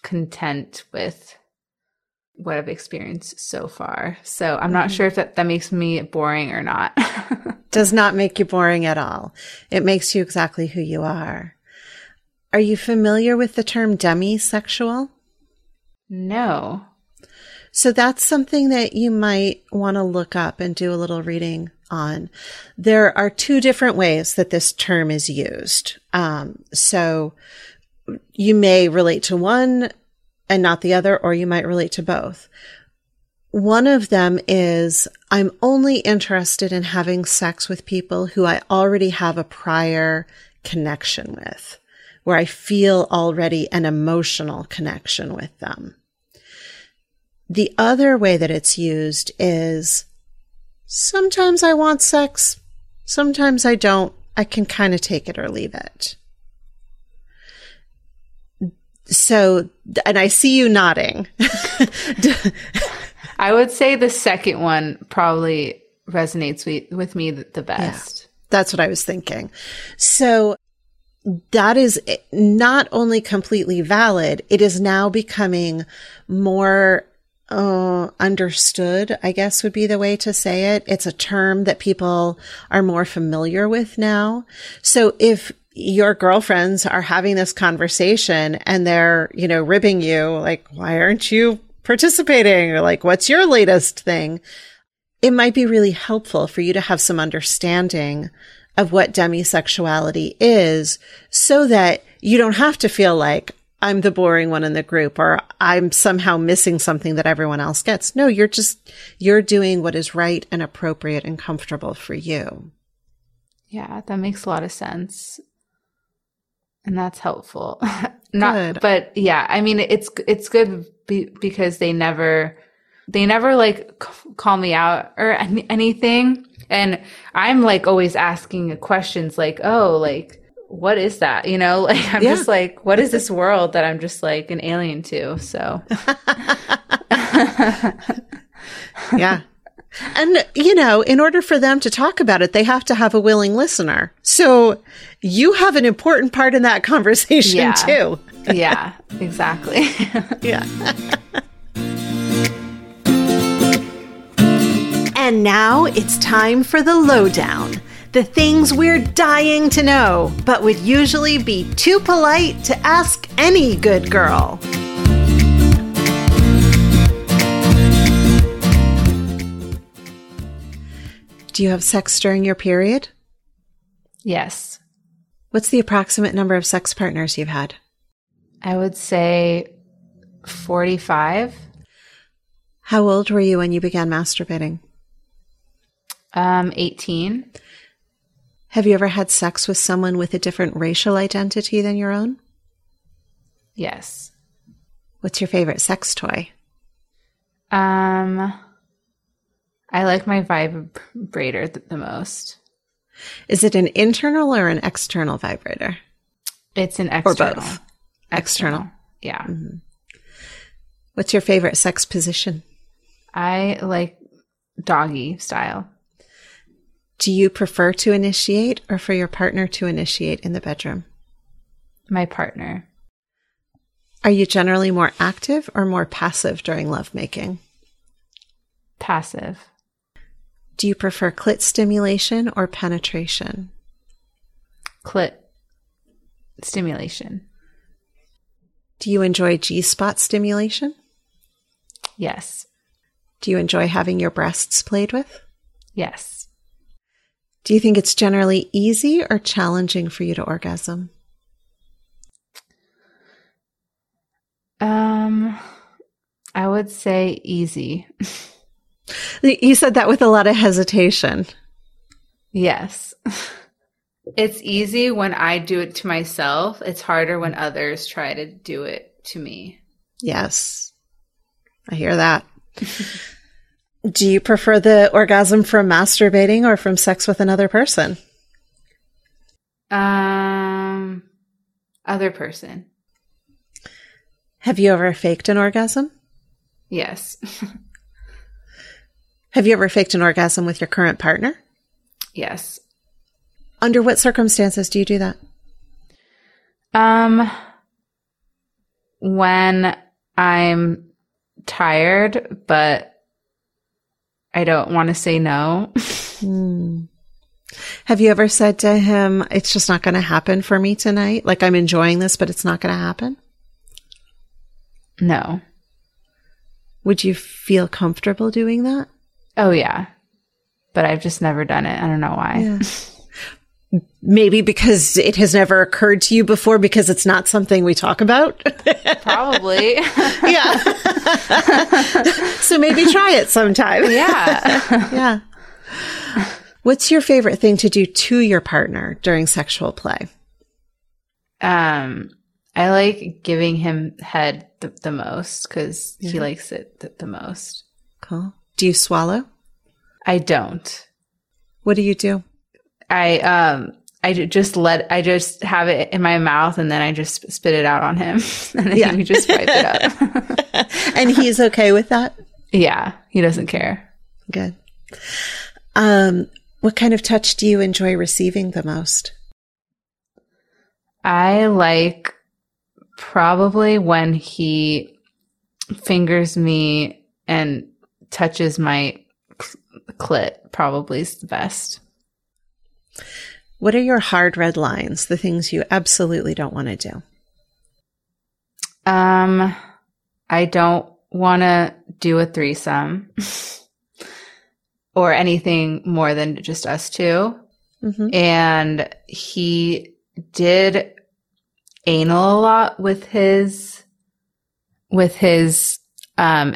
content with what I've experienced so far. So I'm not mm-hmm. sure if that, that makes me boring or not. (laughs) Does not make you boring at all. It makes you exactly who you are. Are you familiar with the term demisexual? No. So that's something that you might want to look up and do a little reading on. There are two different ways that this term is used. Um, so you may relate to one and not the other, or you might relate to both. One of them is I'm only interested in having sex with people who I already have a prior connection with, where I feel already an emotional connection with them. The other way that it's used is sometimes I want sex, sometimes I don't. I can kind of take it or leave it. So, and I see you nodding. (laughs) I would say the second one probably resonates with, with me the best. Yeah, that's what I was thinking. So that is not only completely valid, it is now becoming more uh, understood, I guess would be the way to say it. It's a term that people are more familiar with now. So if your girlfriends are having this conversation and they're, you know, ribbing you, like, why aren't you participating? Or like, what's your latest thing? It might be really helpful for you to have some understanding of what demisexuality is so that you don't have to feel like, I'm the boring one in the group or I'm somehow missing something that everyone else gets. No, you're just, you're doing what is right and appropriate and comfortable for you. Yeah, that makes a lot of sense. And that's helpful. (laughs) Not, good. but yeah, I mean, it's, it's good be, because they never, they never like c- call me out or any, anything. And I'm like always asking questions like, oh, like, what is that? You know, (laughs) like I'm yeah. just like, what is this world that I'm just like an alien to? So, (laughs) yeah. And, you know, in order for them to talk about it, they have to have a willing listener. So you have an important part in that (laughs) conversation yeah. too. (laughs) yeah, exactly. (laughs) yeah. and now it's time for the lowdown the things we're dying to know, but would usually be too polite to ask any good girl. Do you have sex during your period? Yes. What's the approximate number of sex partners you've had? I would say 45. How old were you when you began masturbating? Um, 18. Have you ever had sex with someone with a different racial identity than your own? Yes. What's your favorite sex toy? Um, I like my vibrator th- the most. Is it an internal or an external vibrator? It's an external. Or both? External. external. Yeah. Mm-hmm. What's your favorite sex position? I like doggy style. Do you prefer to initiate or for your partner to initiate in the bedroom? My partner. Are you generally more active or more passive during lovemaking? Passive. Do you prefer clit stimulation or penetration? Clit stimulation. Do you enjoy G spot stimulation? Yes. Do you enjoy having your breasts played with? Yes. Do you think it's generally easy or challenging for you to orgasm? Um, I would say easy. (laughs) You said that with a lot of hesitation. yes. It's easy when I do it to myself. It's harder when others try to do it to me. Yes. I hear that. (laughs) Do you prefer the orgasm from masturbating or from sex with another person? Um, other person. Have you ever faked an orgasm? Yes. (laughs) Have you ever faked an orgasm with your current partner? yes. Under what circumstances do you do that? Um, when I'm tired, but I don't want to say no. (laughs) Have you ever said to him, it's just not going to happen for me tonight? Like I'm enjoying this, but it's not going to happen? no. Would you feel comfortable doing that? Oh, yeah. But I've just never done it. I don't know why. (laughs) Maybe because it has never occurred to you before because it's not something we talk about. (laughs) Probably. (laughs) yeah. so maybe try it sometime. yeah. Yeah. What's your favorite thing to do to your partner during sexual play? Um, I like giving him head the, the most because he likes it the, the most. Cool. Do you swallow? I don't. What do you do? I um I just let I just have it in my mouth and then I just spit it out on him (laughs) and then Yeah. he just wipe it up. (laughs) And he's okay with that? yeah, he doesn't care. Good. Um, what kind of touch do you enjoy receiving the most? I like probably when he fingers me and touches my clit. Probably is the best. What are your hard red lines, the things you absolutely don't want to do? Um, I don't want to do a threesome (laughs) or anything more than just us 2 hmm And he did anal a lot with his, with his, um,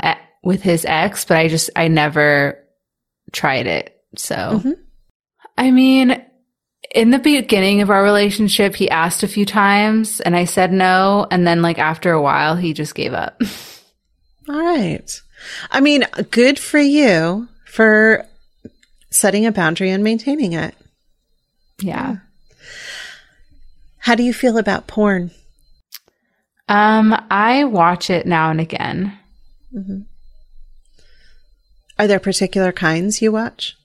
with his ex, but I just, I never tried it. So, Mhm. I mean, in the beginning of our relationship, he asked a few times and I said no. And then, like, after a while, he just gave up. All (laughs) right. I mean, good for you for setting a boundary and maintaining it. yeah. How do you feel about porn? Um, I watch it now and again. Are there particular kinds you watch?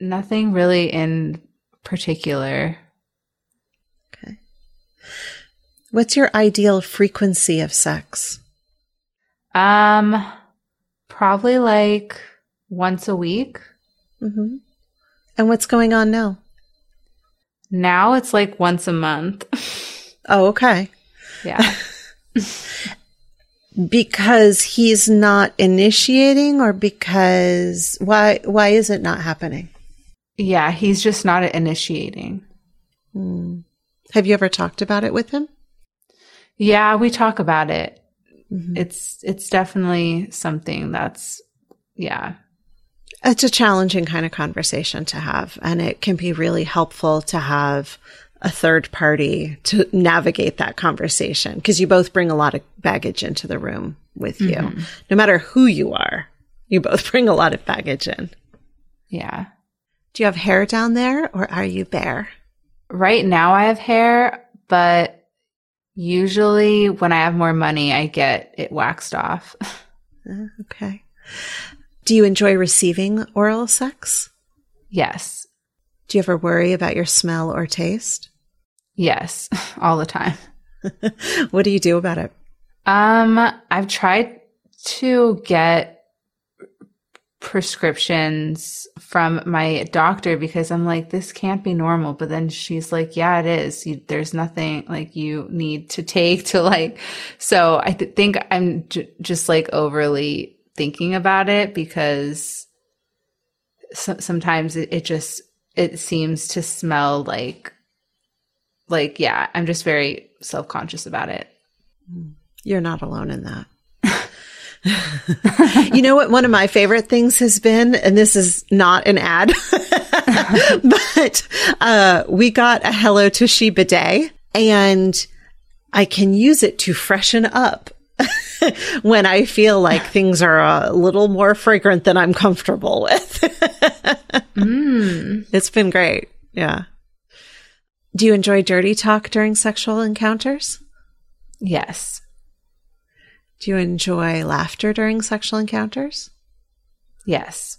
Nothing really in particular. Okay. What's your ideal frequency of sex? Um, probably like once a week. hmm And what's going on now? Now it's like once a month. (laughs) Oh, okay. yeah. (laughs) Because he's not initiating or because why why is it not happening? Yeah, he's just not initiating. Hmm. Have you ever talked about it with him? Yeah, we talk about it. Mm-hmm. It's it's definitely something that's yeah. It's a challenging kind of conversation to have, and it can be really helpful to have a third party to navigate that conversation because you both bring a lot of baggage into the room with you. No matter who you are, you both (laughs) bring a lot of baggage in. Yeah. Do you have hair down there or are you bare? Right now I have hair, but usually when I have more money, I get it waxed off. Uh, (laughs) okay. Do you enjoy receiving oral sex? yes. Do you ever worry about your smell or taste? Yes. (laughs) All the time. (laughs) what do you do about it? Um, I've tried to get prescriptions from my doctor because I'm like, this can't be normal. But then she's like, yeah, it is. You, there's nothing like you need to take to like, so I th- think I'm j- just like overly thinking about it because so- sometimes it, it just, it seems to smell like, like, yeah, I'm just very self conscious about it. You're not alone in that. (laughs) you know what? One of my favorite things has been, and this is not an ad, (laughs) but uh, we got a Hello Tushy bidet, and I can use it to freshen up (laughs) when I feel like things are a little more fragrant than I'm comfortable with. mm. It's been great. Yeah. Do you enjoy dirty talk during sexual encounters? Yes. Do you enjoy laughter during sexual encounters? Yes.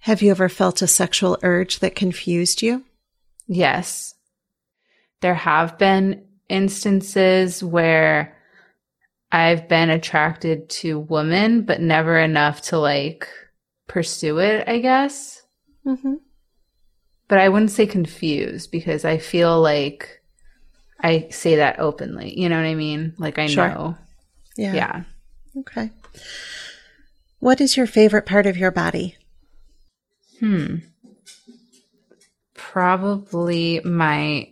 Have you ever felt a sexual urge that confused you? Yes. There have been instances where I've been attracted to women, but never enough to like pursue it, I guess. Mm-hmm. But I wouldn't say confused because I feel like I say that openly. You know what I mean? Like I sure. know yeah. Yeah. Okay. What is your favorite part of your body? Hmm. Probably my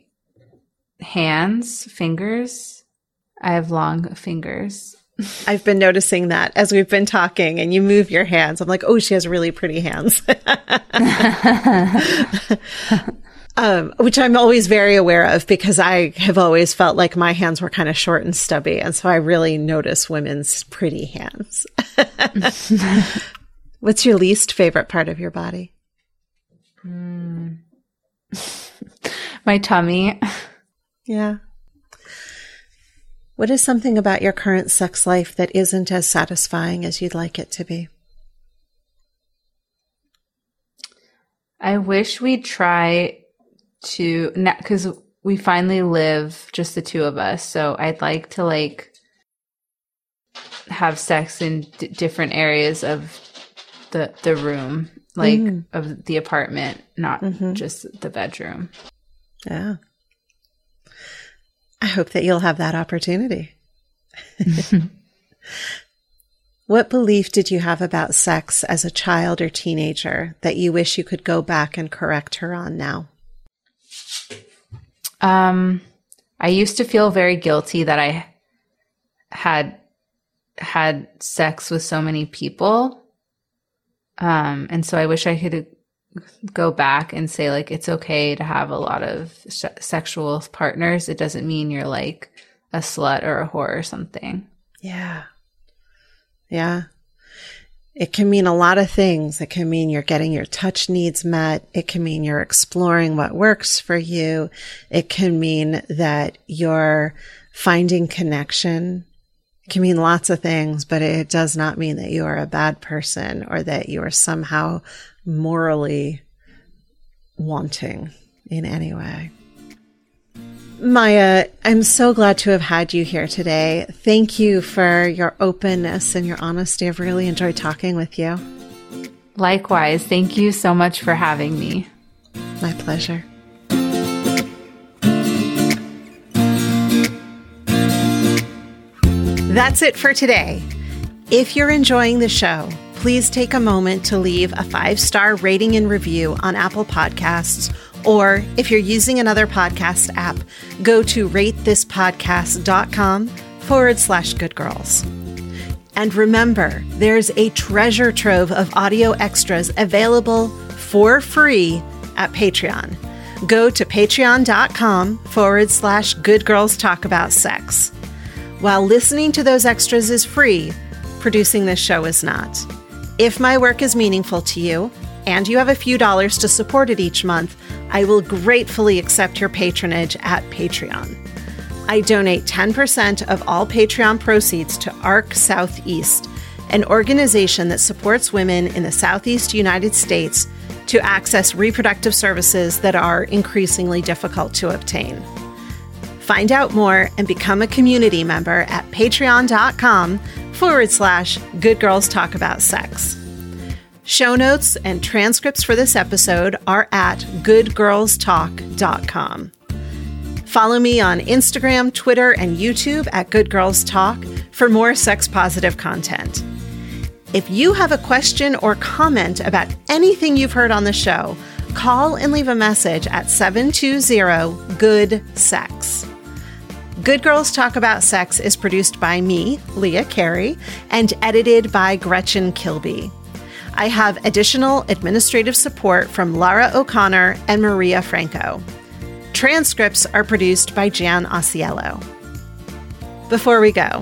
hands, fingers. I have long fingers. I've been noticing that as we've been talking and you move your hands. I'm like, oh, she has really pretty hands. (laughs) Um, which I'm always very aware of because I have always felt like my hands were kind of short and stubby. And so I really notice women's pretty hands. (laughs) What's your least favorite part of your body? Mm. (laughs) my tummy. Yeah. What is something about your current sex life that isn't as satisfying as you'd like it to be? I wish we'd try to because we finally live just the two of us so i'd like to like have sex in d- different areas of the the room like mm. of the apartment not mm-hmm. just the bedroom yeah i hope that you'll have that opportunity (laughs) what belief did you have about sex as a child or teenager that you wish you could go back and correct her on now um, I used to feel very guilty that I had had sex with so many people. Um, and so I wish I could go back and say like it's okay to have a lot of sexual partners. It doesn't mean you're like a slut or a whore or something. Yeah. Yeah. It can mean a lot of things. It can mean you're getting your touch needs met. It can mean you're exploring what works for you. It can mean that you're finding connection. It can mean lots of things, but it does not mean that you are a bad person or that you are somehow morally wanting in any way. Maya, I'm so glad to have had you here today. Thank you for your openness and your honesty. I've really enjoyed talking with you. Likewise. Thank you so much for having me. My pleasure. That's it for today. If you're enjoying the show, please take a moment to leave a five star rating and review on Apple Podcasts or if you're using another podcast app, go to ratethispodcast.com forward slash good girls. And remember, there's a treasure trove of audio extras available for free at Patreon. Go to patreon.com forward slash good girls talk about sex. While listening to those extras is free, producing this show is not. If my work is meaningful to you, and you have a few dollars to support it each month, I will gratefully accept your patronage at Patreon. I donate 10% of all Patreon proceeds to ARC Southeast, an organization that supports women in the Southeast United States to access reproductive services that are increasingly difficult to obtain. Find out more and become a community member at patreon.com forward slash good girls talk about sex. Show notes and transcripts for this episode are at goodgirlstalk.com. Follow me on Instagram, Twitter, and YouTube at Good Girls Talk for more sex positive content. If you have a question or comment about anything you've heard on the show, call and leave a message at 720 Good Sex. Good Girls Talk About Sex is produced by me, Leah Carey, and edited by Gretchen Kilby. I have additional administrative support from Lara O'Connor and Maria Franco. Transcripts are produced by Jan Osiello. Before we go,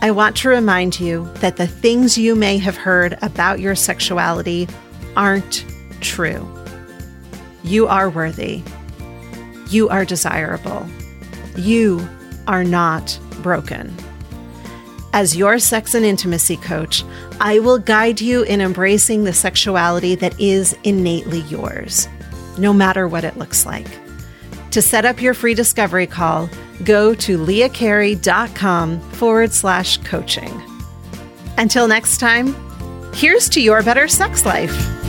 I want to remind you that the things you may have heard about your sexuality aren't true. You are worthy. You are desirable. You are not broken. As your sex and intimacy coach, I will guide you in embracing the sexuality that is innately yours, no matter what it looks like. To set up your free discovery call, go to leahcarey.com forward slash coaching. Until next time, here's to your better sex life.